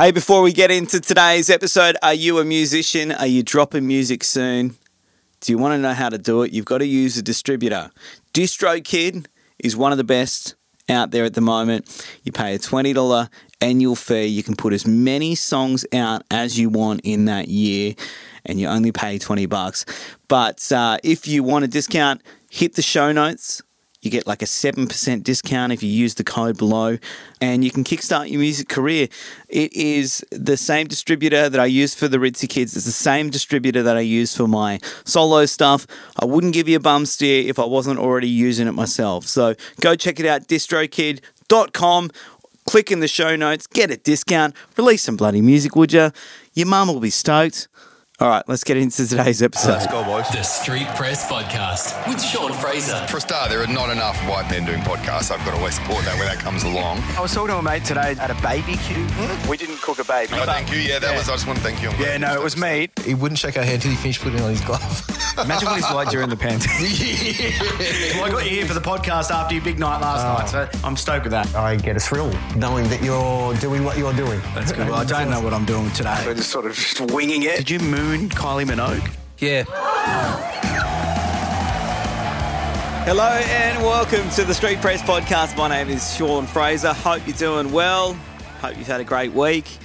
Hey, before we get into today's episode, are you a musician? Are you dropping music soon? Do you want to know how to do it? You've got to use a distributor. DistroKid is one of the best out there at the moment. You pay a $20 annual fee. You can put as many songs out as you want in that year, and you only pay 20 bucks. But uh, if you want a discount, hit the show notes. You get like a 7% discount if you use the code below, and you can kickstart your music career. It is the same distributor that I use for the Ritzy Kids. It's the same distributor that I use for my solo stuff. I wouldn't give you a bum steer if I wasn't already using it myself. So go check it out, distrokid.com. Click in the show notes, get a discount, release some bloody music, would you? Your mum will be stoked. All right, let's get into today's episode. Let's go, boys. The Street Press Podcast with Sean Frazer. For a start, there are not enough white men doing podcasts. I've got to always support that when that comes along. I was talking to a mate today at a BBQ. Hmm? We didn't cook a baby. Oh, thank you. Yeah, that was. I just want to thank you. Yeah, no, it was understood. meat. He wouldn't shake our hand till he finished putting on his glove. Imagine what he's like during the pandemic. well, I got you here for the podcast after your big night last night, so I'm stoked with that. I get a thrill knowing that you're doing what you're doing. That's good. Well, I don't know what I'm doing today. We're just sort of just winging it. Did you moon Kylie Minogue? yeah. Hello and welcome to the Street Press Podcast. My name is Sean Frazer. Hope you're doing well. Hope you've had a great week.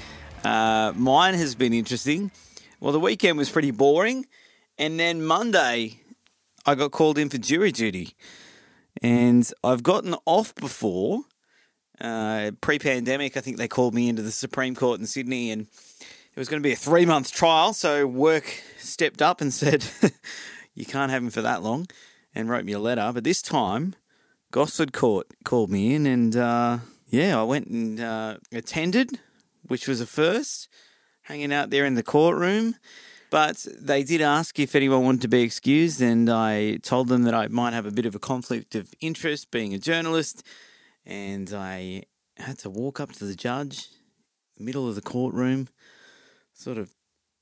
Uh, mine has been interesting. Well, the weekend was pretty boring, and then Monday I got called in for jury duty, and I've gotten off before. Uh, pre-pandemic, I think they called me into the Supreme Court in Sydney, and it was going to be a three-month trial. So work stepped up and said, "You can't have him for that long." and wrote me a letter. But this time, Gosford Court called me in, and uh, yeah, I went and uh, attended, which was a first, hanging out there in the courtroom. But they did ask if anyone wanted to be excused, and I told them that I might have a bit of a conflict of interest being a journalist, and I had to walk up to the judge, middle of the courtroom, sort of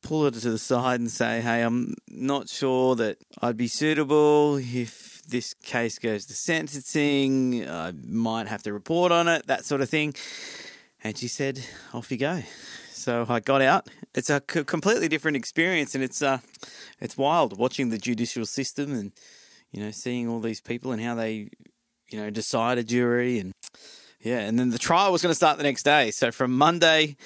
pull it to the side and say, hey, I'm not sure that I'd be suitable if this case goes to sentencing. I might have to report on it, that sort of thing. And she said, off you go. So I got out. It's a completely different experience, and it's uh, it's wild watching the judicial system and you know seeing all these people and how they you know decide a jury and yeah, and then the trial was going to start the next day. So from Monday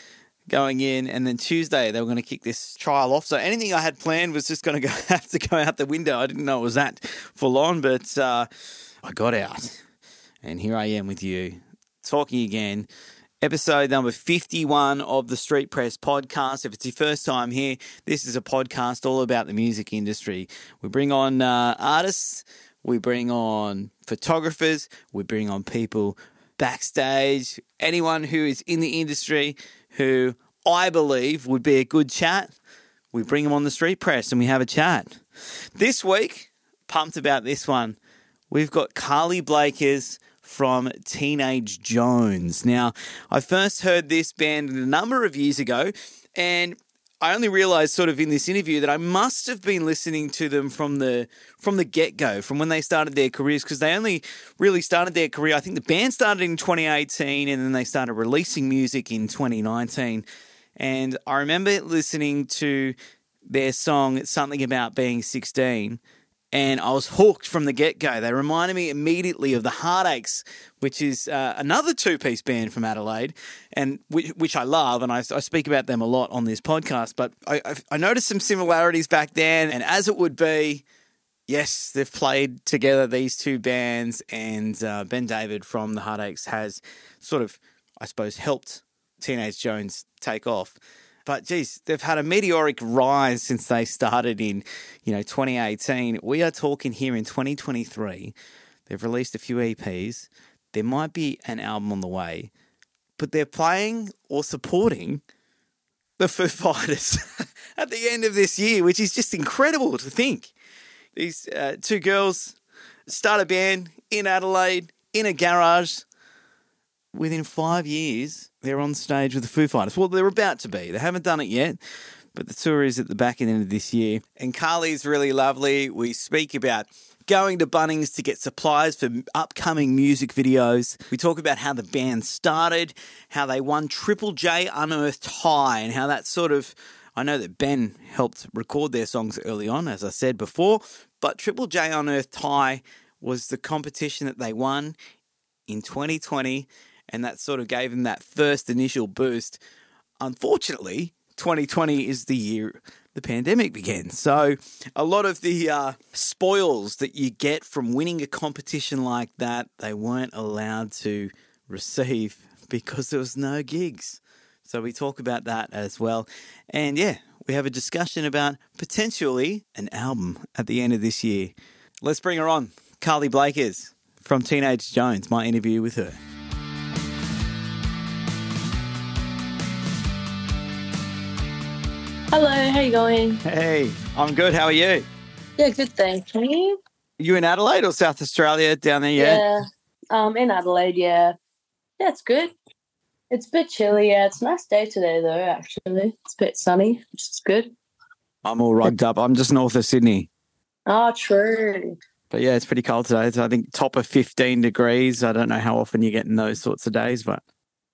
going in, and then Tuesday they were going to kick this trial off. So anything I had planned was just going to go, have to go out the window. I didn't know it was that full on, but uh, I got out, and here I am with you talking again. Episode number 51 of the Street Press podcast. If it's your first time here, this is a podcast all about the music industry. We bring on uh, artists, we bring on photographers, we bring on people backstage, anyone who is in the industry who I believe would be a good chat. We bring them on the Street Press and we have a chat. This week, pumped about this one. We've got Cahli Blakers from Teenage Joans. Now, I first heard this band a number of years ago, and I only realized sort of in this interview that I must have been listening to them from the from the get-go, from when they started their careers because they only really started their career I think the band started in 2018 and then they started releasing music in 2019. And I remember listening to their song something about being 16 and I was hooked from the get go. They reminded me immediately of the Hard Aches, which is uh, another two piece band from Adelaide, and which, which I love, and I, I, speak about them a lot on this podcast. But I, I, noticed some similarities back then, and as it would be, yes, they've played together these two bands, and uh, Ben David from the Hard Aches has sort of, I suppose, helped Teenage Joans take off but geez, they've had a meteoric rise since they started in, you know, 2018. We are talking here in 2023. They've released a few EPs. There might be an album on the way, but they're playing or supporting the Foo Fighters at the end of this year, which is just incredible to think. These uh, two girls start a band in Adelaide in a garage. Within five years, they're on stage with the Foo Fighters. Well, they're about to be. They haven't done it yet, but the tour is at the back end of this year. And Cahli's really lovely. We speak about going to Bunnings to get supplies for upcoming music videos. We talk about how the band started, how they won Triple J Unearthed High, and how that sort of. I know that Ben helped record their songs early on, as I said before, but Triple J Unearthed High was the competition that they won in 2020, and that sort of gave them that first initial boost. Unfortunately, 2020 is the year the pandemic began. So, a lot of the uh, spoils that you get from winning a competition like that, they weren't allowed to receive because there was no gigs. So, we talk about that as well. And yeah, we have a discussion about potentially an album at the end of this year. Let's bring her on. Cahli Blakers from Teenage Joans, my interview with her. Hello, how you going? Hey, I'm good. How are you? Yeah, good, thank you. You in Adelaide or South Australia down there? Yeah. Yeah, um, in Adelaide, yeah. Yeah, it's good. It's a bit chilly, yeah. It's a nice day today, though, actually. It's a bit sunny, which is good. I'm all rugged up. I'm just north of Sydney. Oh, true. But yeah, it's pretty cold today. It's, I think top of 15 degrees. I don't know how often you get in those sorts of days, but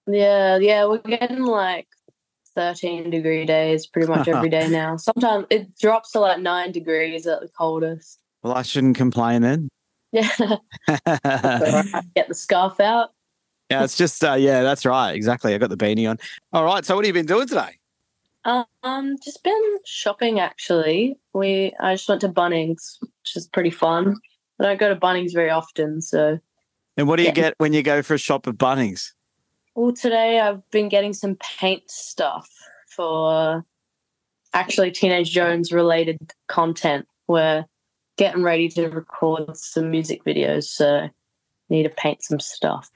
Yeah, yeah, we're getting like 13 degree days pretty much every day now. Sometimes it drops to like nine degrees at the coldest. well, I shouldn't complain then. Yeah, get the scarf out. yeah, it's just, uh, yeah, that's right. Exactly. I got the beanie on. All right. So, what have you been doing today? Um, just been shopping actually. We I just went to Bunnings, which is pretty fun. I don't go to Bunnings very often, so And what do you Yeah. get when you go for a shop at Bunnings? Well today I've been getting some paint stuff for actually Teenage Joans related content. We're getting ready to record some music videos, so need to paint some stuff.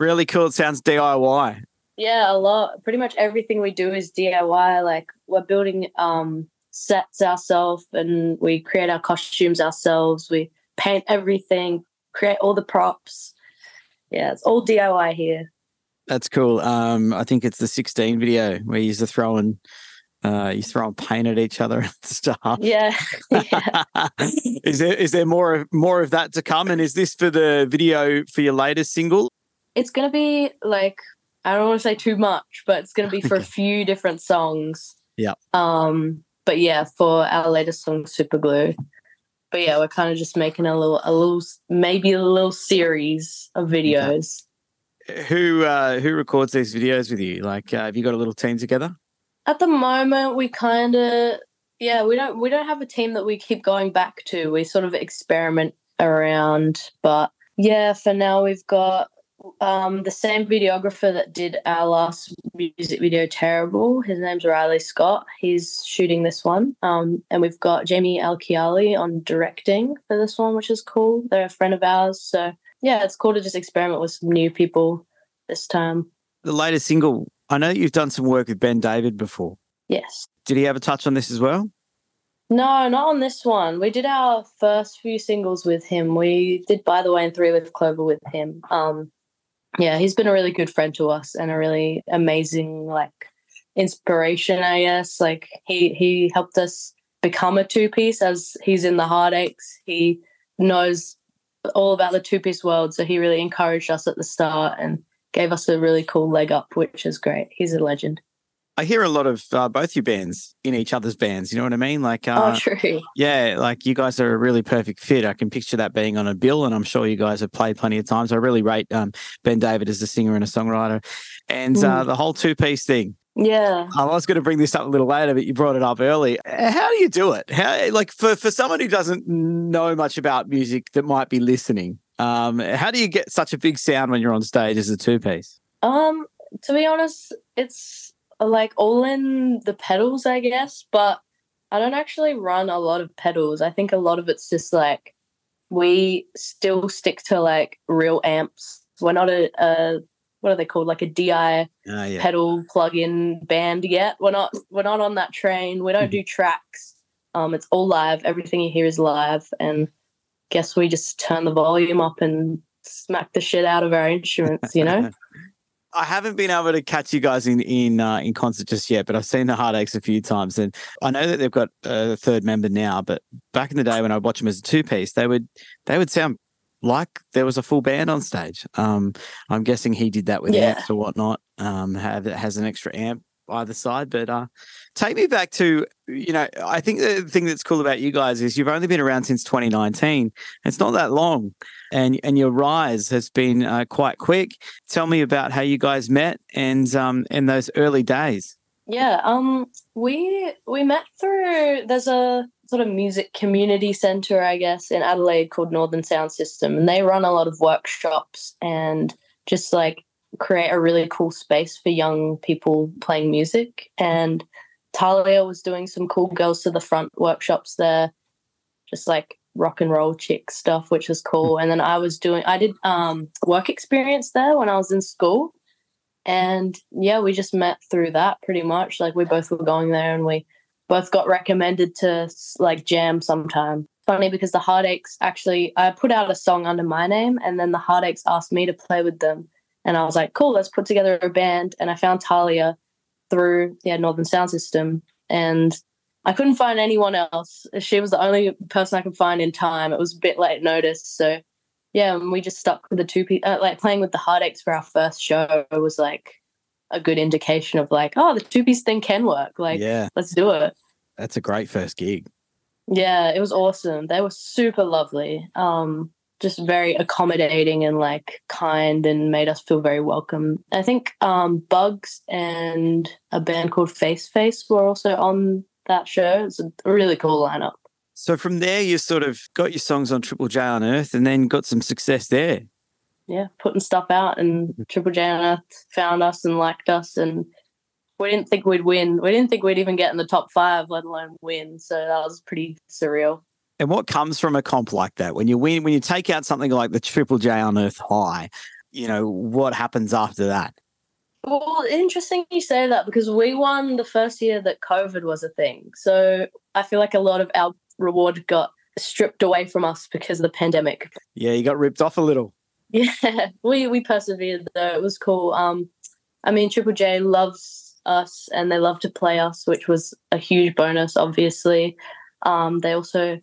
Really cool. It sounds DIY. Yeah, a lot. Pretty much everything we do is DIY. Like we're building um sets ourselves and we create our costumes ourselves. We paint everything, create all the props. Yeah, it's all DIY here. That's cool. Um, I think it's the 16 video where you used to throw and uh, you throw and paint at each other and stuff. Yeah. yeah. is there is there more of more of that to come? And is this for the video for your latest single? It's gonna be like I don't want to say too much, but it's gonna be for a few different songs. Yeah. Um, but yeah, for our latest song, Super Glue. But yeah, we're kind of just making a little, a little, maybe a little series of videos. Who uh, who records these videos with you? Like, uh, have you got a little team together? At the moment, we kind of, yeah, we don't, we don't have a team that we keep going back to. We sort of experiment around, but yeah, for now we've got um, the same videographer that did our last music video, Terrible. His name's Riley Scott. He's shooting this one. Um, and we've got Jamie Alkiali on directing for this one, which is cool. They're a friend of ours. So yeah, it's cool to just experiment with some new people this time. The latest single. I know you've done some work with Ben David before. Yes. Did he have a touch on this as well? No, not on this one. We did our first few singles with him. We did By the Way and Three Leaf Clover with him. Um, yeah, he's been a really good friend to us and a really amazing like inspiration, I guess. Like he he helped us become a two piece as he's in the Hard Aches. He knows all about the two piece world, so he really encouraged us at the start and gave us a really cool leg up, which is great. He's a legend. I hear a lot of uh, both your bands in each other's bands. You know what I mean? Like, uh, oh, true. yeah, like you guys are a really perfect fit. I can picture that being on a bill, and I'm sure you guys have played plenty of times. I really rate um, Ben David as a singer and a songwriter, and uh, the whole two piece thing. Yeah. I was going to bring this up a little later, but you brought it up early. How do you do it? How, like, for for someone who doesn't know much about music that might be listening, um, how do you get such a big sound when you're on stage as a two piece? Um, to be honest, it's like all in the pedals, I guess, but I don't actually run a lot of pedals. I think a lot of it's just like we still stick to like real amps. We're not a, a what are they called? Like a DI Uh, yeah. pedal plug-in band yet. We're not we're not on that train. We don't do tracks. Um, it's all live. Everything you hear is live, and guess we just turn the volume up and smack the shit out of our instruments. You know. I haven't been able to catch you guys in in uh, in concert just yet, but I've seen the Hard Aches a few times, and I know that they've got a third member now. But back in the day when I watched them as a two piece, they would they would sound like there was a full band on stage. Um, I'm guessing he did that with Yeah. amps or whatnot. Um, have has an extra amp either side. But uh, take me back to you know, I think the thing that's cool about you guys is you've only been around since 2019. It's not that long, and and your rise has been uh, quite quick. Tell me about how you guys met and um in those early days. Yeah, um, we we met through there's a sort of music community center, I guess, in Adelaide called Northern Sound System, and they run a lot of workshops and just like create a really cool space for young people playing music. And Talia was doing some cool girls to the front workshops there, just like rock and roll chick stuff, which was cool. And then I was doing I did um work experience there when I was in school and yeah we just met through that pretty much like we both were going there and we both got recommended to like jam sometime. Funny because the Hard Aches actually i put out a song under my name and then the Hard Aches asked me to play with them. And i was like cool let's put together a band. And i found talia through yeah northern sound system. And i couldn't find anyone else. She was the only person i could find in time. It was a bit late notice. So yeah, and we just stuck with the two people. Uh, like playing with the Hard Aches for our first show was like a good indication of like, oh, the two piece thing can work. Like, yeah, let's do it. that's a great first gig. Yeah, it was awesome. They were super lovely. Um, just very accommodating and like kind and made us feel very welcome. I think um, Bugs and a band called Face Face were also on that show. It's a really cool lineup. So from there, you sort of got your songs on Triple J Unearthed, and then got some success there. Yeah, putting stuff out, and mm-hmm. Triple J Unearthed found us and liked us, and we didn't think we'd win. We didn't think we'd even get in the top five, let alone win. So that was pretty surreal. And what comes from a comp like that? When you win, when you take out something like the Triple J Unearthed High, you know what happens after that? Well, interesting you say that because we won the first year that COVID was a thing. So I feel like a lot of our reward got stripped away from us because of the pandemic. Yeah, you got ripped off a little. Yeah, we we persevered though. It was cool. Um, I mean, Triple J loves us and they love to play us, which was a huge bonus. Obviously, um, they also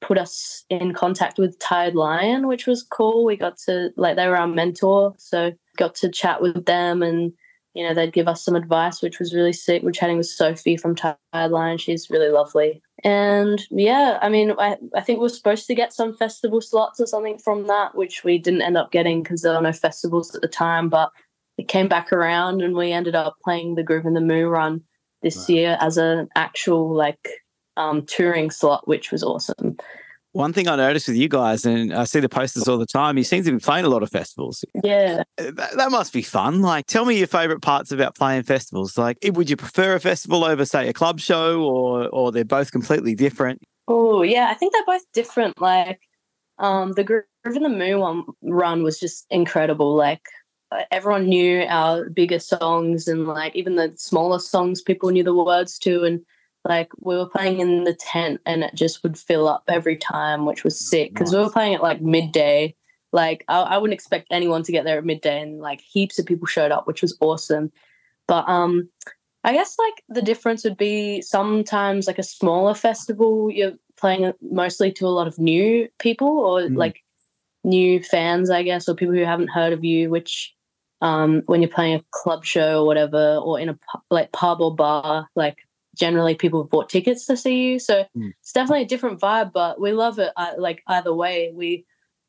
put us in contact with Tired Lion, which was cool. We got to like they were our mentor, so got to chat with them and. You know, they'd give us some advice, which was really sick. We're chatting with Sophie from Tired Lion. She's really lovely. And yeah, I mean, I, I think we are supposed to get some festival slots or something from that, which we didn't end up getting because there were no festivals at the time. But it came back around and we ended up playing the Groovin the Moo run this year as an actual like um, touring slot, which was awesome. One thing I noticed with you guys, and I see the posters all the time, you seem to be playing a lot of festivals. Yeah. That, that must be fun. Like, tell me your favorite parts about playing festivals. Like, would you prefer a festival over, say, a club show, or or they're both completely different? Oh, yeah. I think they're both different. Like, um, the Groove in the Moo one run was just incredible. Like, uh, everyone knew our bigger songs, and like even the smaller songs, people knew the words to. And like, we were playing in the tent, and it just would fill up every time, which was sick because we were playing at like midday. Like, I, I wouldn't expect anyone to get there at midday, and like heaps of people showed up, which was awesome. But um, I guess like the difference would be sometimes like a smaller festival, you're playing mostly to a lot of new people or Mm. like new fans, I guess, or people who haven't heard of you, which um, when you're playing a club show or whatever, or in a pu- like pub or bar, like generally people have bought tickets to see you. So Mm. it's definitely a different vibe, but we love it. I, like either way, we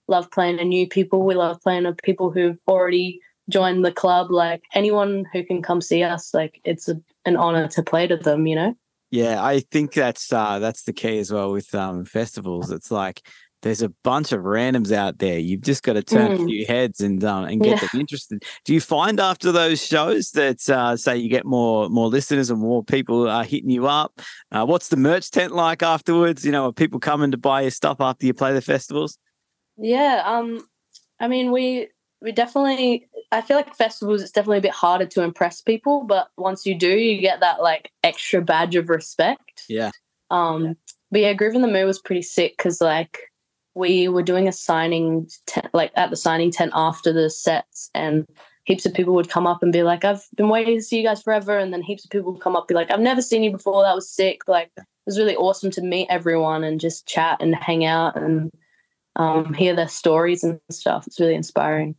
love playing to new people. We love playing to people who've already joined the club. Like anyone who can come see us, like it's a, an honor to play to them. You know. Yeah, I think that's uh, that's the key as well with um, festivals. It's like there's a bunch of randoms out there. You've just got to turn a Mm. few heads and um, and get Yeah. them interested. Do you find after those shows that uh, say you get more more listeners and more people are hitting you up? Uh, what's the merch tent like afterwards? You know, are people coming to buy your stuff after you play the festivals? Yeah, um, I mean, we we definitely. I feel like festivals. It's definitely a bit harder to impress people, but once you do, you get that like extra badge of respect. Yeah. Um, but yeah, Groovin the Moo was pretty sick because like we were doing a signing tent, like at the signing tent after the sets, and heaps of people would come up and be like, I've been waiting to see you guys forever. And then heaps of people would come up and be like, I've never seen you before. That was sick. Like, it was really awesome to meet everyone and just chat and hang out and um, hear their stories and stuff. It's really inspiring.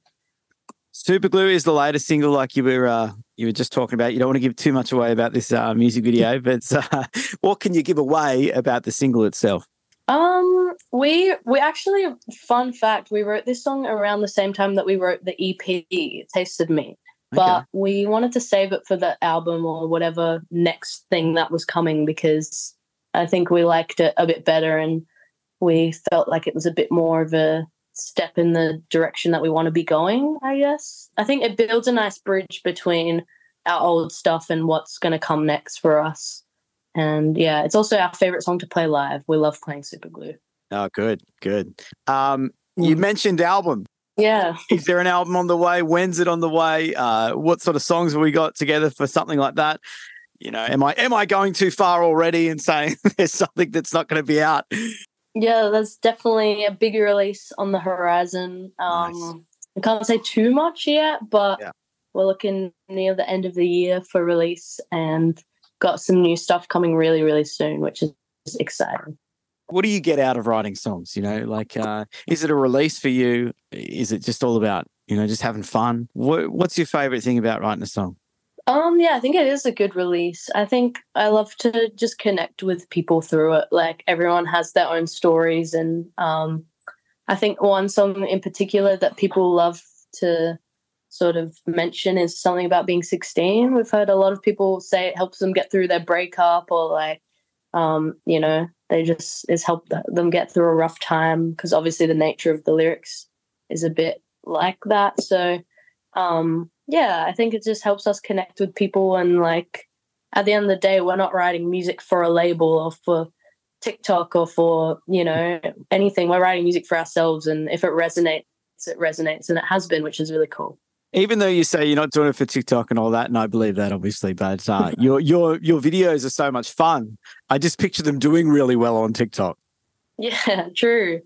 Super Glue is the latest single, like you were uh, you were just talking about. You don't want to give too much away about this uh, music video, but uh, what can you give away about the single itself? Um, we we actually fun fact we wrote this song around the same time that we wrote the EP Taste of Me, but Okay. we wanted to save it for the album or whatever next thing that was coming because I think we liked it a bit better and we felt like it was a bit more of a step in the direction that we want to be going. I guess I think it builds a nice bridge between our old stuff and what's going to come next for us. And yeah, it's also our favorite song to play live. We love playing Super Glue. Oh, good, good. Um, you mentioned album. Yeah. Is there an album on the way? When's it on the way? Uh, what sort of songs have we got together for something like that? You know, am I am I going too far already and saying there's something that's not going to be out? Yeah, there's definitely a big release on the horizon. Um, Nice. I can't say too much yet, but Yeah. we're looking near the end of the year for release and got some new stuff coming really, really soon, which is exciting. What do you get out of writing songs? You know, like uh, is it a release for you? Is it just all about you know just having fun? What, what's your favorite thing about writing a song? Um, yeah, I think it is a good release. I think I love to just connect with people through it. Like everyone has their own stories, and um, I think one song in particular that people love to sort of mention is something about being 16. We've heard a lot of people say it helps them get through their breakup, or like, um, you know, they just it's helped them get through a rough time because obviously the nature of the lyrics is a bit like that. So um yeah i think it just helps us connect with people and like at the end of the day we're not writing music for a label or for tiktok or for you know anything we're writing music for ourselves and if it resonates it resonates and it has been which is really cool Even though you say you're not doing it for TikTok and all that, and I believe that obviously, but uh, your your your videos are so much fun. I just picture them doing really well on TikTok. yeah true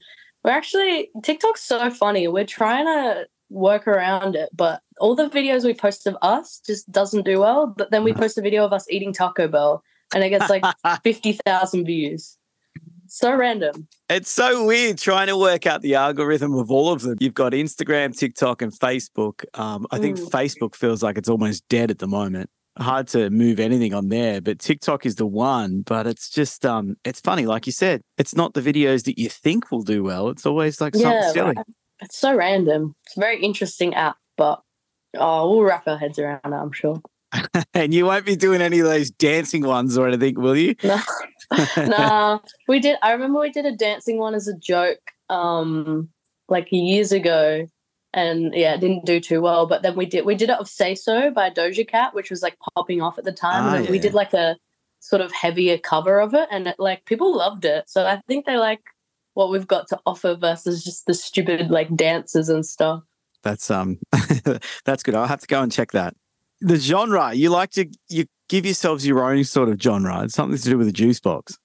we're actually tiktok's so funny we're trying to work around it but all the videos we post of us just doesn't do well but then we post a video of us eating taco bell and it gets like 50,000 views so random It's so weird trying to work out the algorithm of all of them. You've got Instagram, TikTok, and Facebook. Um, I think Mm. Facebook feels like it's almost dead at the moment. Hard to move anything on there, but TikTok is the one. But it's just, um, it's funny, like you said, it's not the videos that you think will do well. It's always like something silly. right. it's so random it's a very interesting app but oh we'll wrap our heads around it i'm sure And you won't be doing any of those dancing ones or anything, will you? no nah we did i remember we did a dancing one as a joke um like years ago. And yeah it didn't do too well but then we did we did it of say so by doja cat which was like popping off at the time. Ah, and then we did like a sort of heavier cover of it. And it, like people loved it. So i think they like what we've got to offer versus just the stupid like dances and stuff. That's um, that's good. I'll have to go and check that. The genre you like to you give yourselves your own sort of genre. It's something to do with the juice box.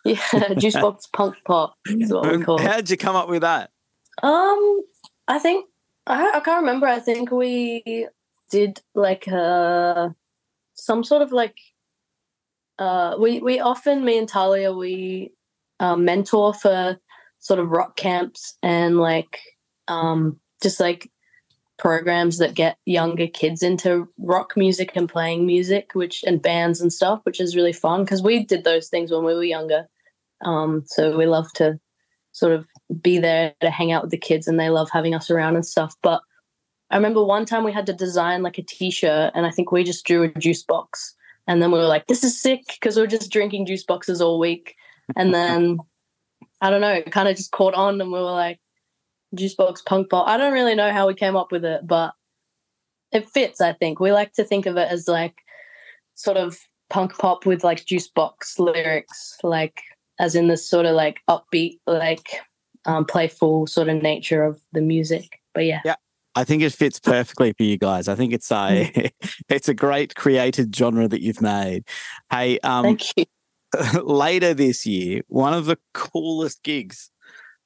yeah juice box punk pop is what we call How did you come up with that? Um, I think I, I can't remember. I think we did like uh some sort of like uh we we often me and Talia we uh, mentor for sort of rock camps and like um just like programs that get younger kids into rock music and playing music which and bands and stuff which is really fun because we did those things when we were younger um so we love to sort of be there to hang out with the kids and they love having us around and stuff. But I remember one time we had to design like a t-shirt and I think we just drew a juice box. And then we were like, this is sick because we are just drinking juice boxes all week. And then I don't know, it kind of just caught on and we were like, juice box punk pop. I don't really know how we came up with it, but it fits, I think. We like to think of it as like sort of punk pop with like Juicebox lyrics, like as in this sort of like upbeat, like um, playful sort of nature of the music. But yeah. yeah, I think it fits perfectly for you guys. I think it's a it's a great created genre that you've made. Hey, um, thank you. later this year, one of the coolest gigs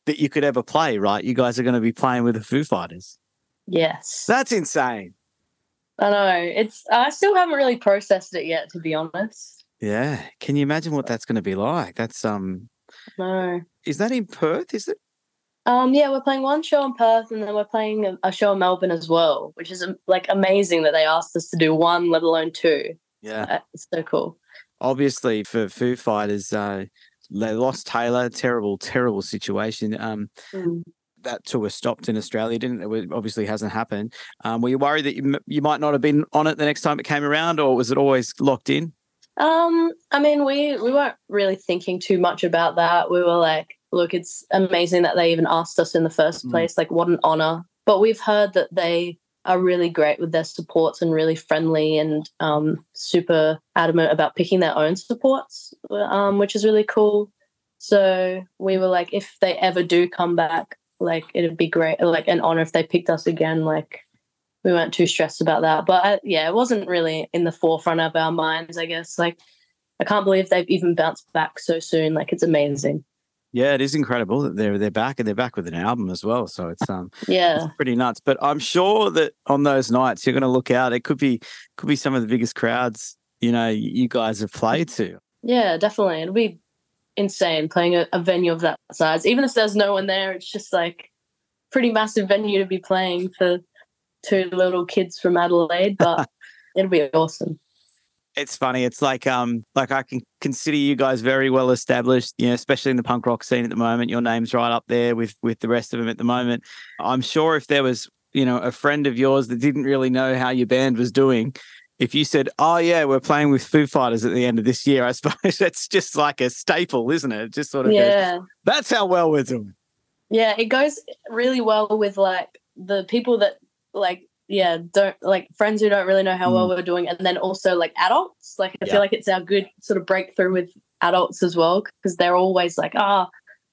that you could ever play. Right, you guys are going to be playing with the Foo Fighters. Yes. That's insane. I know. It's I still haven't really processed it yet, to be honest. Yeah. Can you imagine what that's going to be like? That's um. No. Is that in Perth? Is it? Um, yeah, we're playing one show in Perth, and then we're playing a, show in Melbourne as well, which is um, like amazing that they asked us to do one, let alone two. Yeah. It's so cool. Obviously, for Foo Fighters, uh, they lost Taylor. Terrible, terrible situation. Um, Mm. that tour stopped in Australia, didn't it? It Obviously, hasn't happened. Um, were you worried that you, you might not have been on it the next time it came around, or was it always locked in? Um, I mean, we we weren't really thinking too much about that. We were like, look, it's amazing that they even asked us in the first Mm. place. Like, what an honor. But we've heard that they are really great with their supports and really friendly and um, super adamant about picking their own supports, um, which is really cool. So we were like, if they ever do come back, like it'd be great, like an honor if they picked us again. Like we weren't too stressed about that. But uh, yeah, it wasn't really in the forefront of our minds, I guess. Like I can't believe they've even bounced back so soon. Like it's amazing. Yeah, it is incredible that they're they're back and they're back with an album as well. So it's um Yeah. it's pretty nuts. But I'm sure that on those nights you're going to look out. It could be could be some of the biggest crowds you know you guys have played to. Yeah, definitely. It'll be insane playing a, a venue of that size. Even if there's no one there, it's just like pretty massive venue to be playing for two little kids from Adelaide, but it'll be awesome. It's funny. It's like um like I can consider you guys very well established, you know, especially in the punk rock scene at the moment. Your name's right up there with with the rest of them at the moment. I'm sure if there was, you know, a friend of yours that didn't really know how your band was doing, if you said, "Oh yeah, we're playing with Foo Fighters at the end of this year," I suppose that's just like a staple, isn't it? It just sort of goes, Yeah. that's how well we're doing. Yeah, it goes really well with like the people that like yeah, don't like friends who don't really know how well we're doing and then also like adults. Like I Yeah. feel like it's our good sort of breakthrough with adults as well because they're always like, "Ah,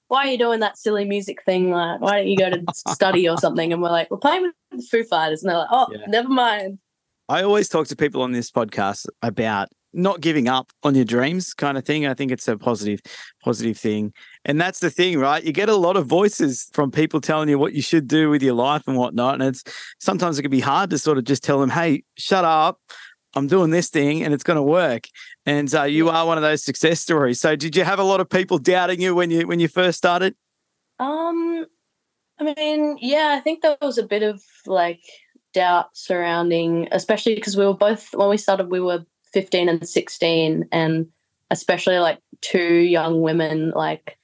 why are you doing that silly music thing? Like, why don't you go to study or something?" And we're like, "We're playing with the Foo Fighters." And they're like, "Oh, Yeah. never mind." I always talk to people on this podcast about not giving up on your dreams kind of thing. I think it's a positive, positive thing. And that's the thing, right? You get a lot of voices from people telling you what you should do with your life and whatnot. And it's sometimes it can be hard to sort of just tell them, hey, shut up. I'm doing this thing and it's going to work. And uh, you are one of those success stories. So did you have a lot of people doubting you when you when you first started? Um, I mean, yeah, I think there was a bit of like doubt surrounding, especially because we were both when we started, we were fifteen and sixteen, and especially like two young women, like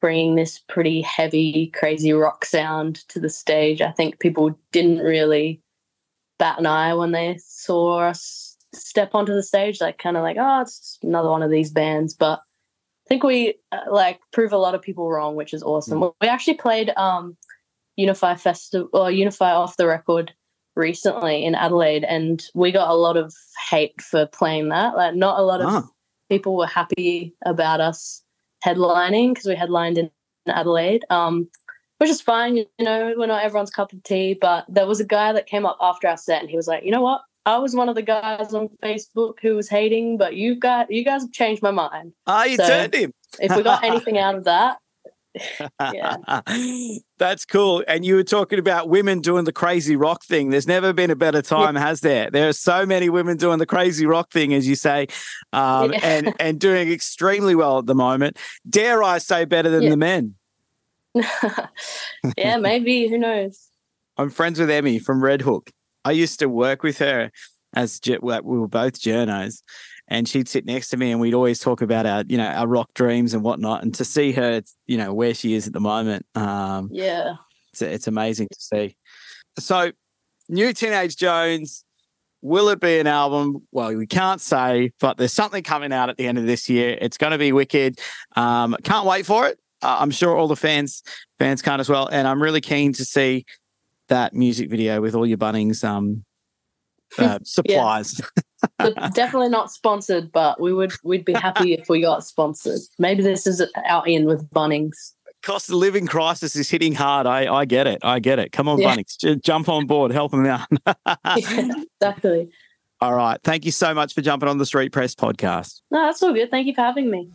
bringing this pretty heavy, crazy rock sound to the stage. I think people didn't really bat an eye when they saw us step onto the stage, like kind of like, oh, it's another one of these bands, but. I think we uh, like prove a lot of people wrong, which is awesome. We actually played um, Unify Festival or Unify off the record recently in Adelaide, and we got a lot of hate for playing that. Like, not a lot of Ah. people were happy about us headlining because we headlined in Adelaide, um, which is fine. You know, we're not everyone's cup of tea, but there was a guy that came up after our set, and he was like, "You know what? I was one of the guys on Facebook who was hating, but you've got you guys have changed my mind." Ah, you So- turned him. if we got anything out of that. That's cool. And you were talking about women doing the crazy rock thing. There's never been a better time, has there? There are so many women doing the crazy rock thing, as you say, um, Yeah. and and doing extremely well at the moment. Dare I say better than Yeah. the men? yeah, maybe who knows? I'm friends with Emmy from Red Hook. I used to work with her as we were both journos, and she'd sit next to me, and we'd always talk about our, you know, our rock dreams and whatnot. And to see her, you know, where she is at the moment, um, Yeah, it's, it's amazing to see. So, new Teenage Joans, will it be an album? Well, we can't say, but there's something coming out at the end of this year. It's going to be wicked. Um, can't wait for it. Uh, I'm sure all the fans fans can't as well, and I'm really keen to see that music video with all your Bunnings um, uh, supplies. but definitely not sponsored. But we would we'd be happy if we got sponsored. Maybe this is our in with Bunnings. Cost of living crisis is hitting hard. I I get it. I get it. Come on, Yeah. Bunnings, J- jump on board, help them out. exactly. all right, thank you so much for jumping on the Street Press podcast. No, that's all good. Thank you for having me.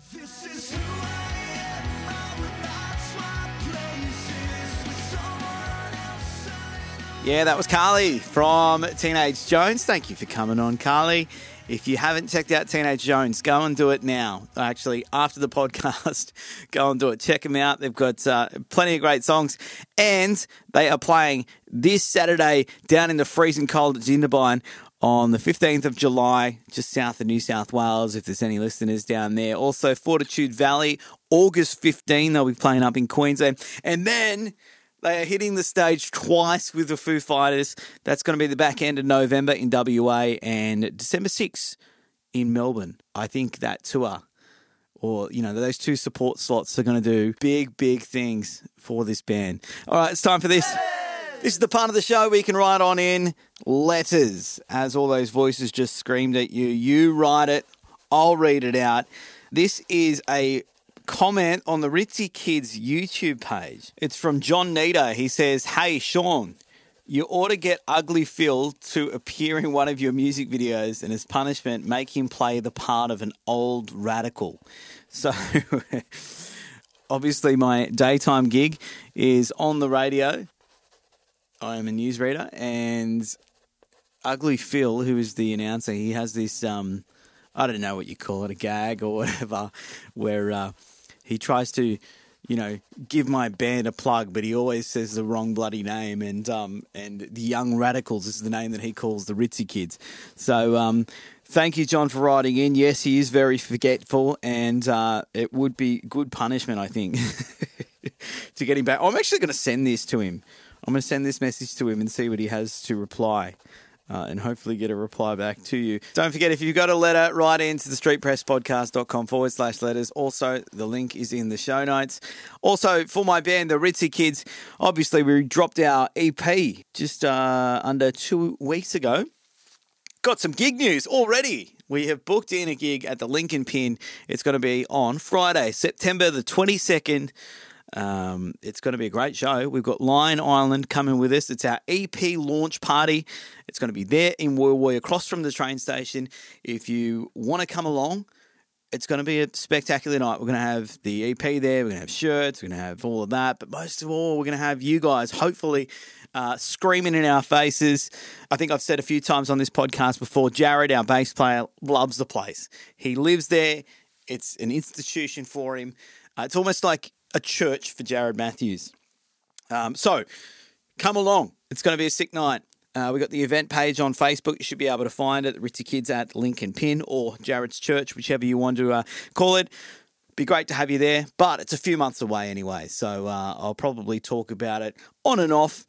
Yeah, that was Cahli from Teenage Joans. Thank you for coming on, Cahli. If you haven't checked out Teenage Joans, go and do it now. Actually, after the podcast, go and do it. Check them out. They've got uh, plenty of great songs. And they are playing this Saturday down in the freezing cold at Jindabyne on the 15th of July, just south of New South Wales, if there's any listeners down there. Also, Fortitude Valley, August 15, they'll be playing up in Queensland. And then they are hitting the stage twice with the Foo Fighters. That's going to be the back end of November in WA and December 6th in Melbourne. I think that tour or you know those two support slots are going to do big big things for this band. All right it's time for this. This is the part of the show where you can write on in letters. As all those voices just screamed at you you write it. I'll read it out. This is a comment on the ritzy kids youtube page it's from john Nita. he says hey sean you ought to get Ugly Phil to appear in one of your music videos, and as punishment, make him play the part of an old radical. So, obviously, my daytime gig is on the radio. I am a newsreader, and Ugly Phil, who is the announcer, he has this um, I don't know what you call it, a gag or whatever, where uh, he tries to you know, give my band a plug, but he always says the wrong bloody name. And um, and the Young Radicals is the name that he calls the Ritzy Kids. So um, thank you, John, for writing in. Yes, he is very forgetful, and uh, it would be good punishment, I think, to get him back. I'm actually going to send this to him. I'm going to send this message to him and see what he has to reply uh, and hopefully get a reply back to you. Don't forget, if you've got a letter, write into the streetpresspodcast.com forward slash letters. Also, the link is in the show notes. Also, for my band, the Ritzy Kids, obviously, we dropped our EP just uh, under two weeks ago. Got some gig news already. We have booked in a gig at the Link and Pin. It's going to be on Friday, September the 22nd. Um, it's going to be a great show. We've got Lion Island coming with us. It's our EP launch party. It's going to be there in Woy across from the train station. If you want to come along, it's going to be a spectacular night. We're going to have the EP there. We're going to have shirts. We're going to have all of that. But most of all, we're going to have you guys, hopefully, uh, screaming in our faces. I think I've said a few times on this podcast before Jared, our bass player, loves the place. He lives there. It's an institution for him. Uh, it's almost like a church for Jared Matthews. Um, so come along. It's going to be a sick night. Uh, we got the event page on Facebook. You should be able to find it. Ritzy Kids at Link and Pin or Jared's Church, whichever you want to uh, call it. Be great to have you there, but it's a few months away anyway. So uh, I'll probably talk about it on and off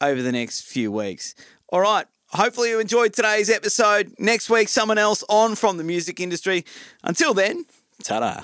over the next few weeks. All right. Hopefully you enjoyed today's episode. Next week, someone else on from the music industry. Until then, ta-da.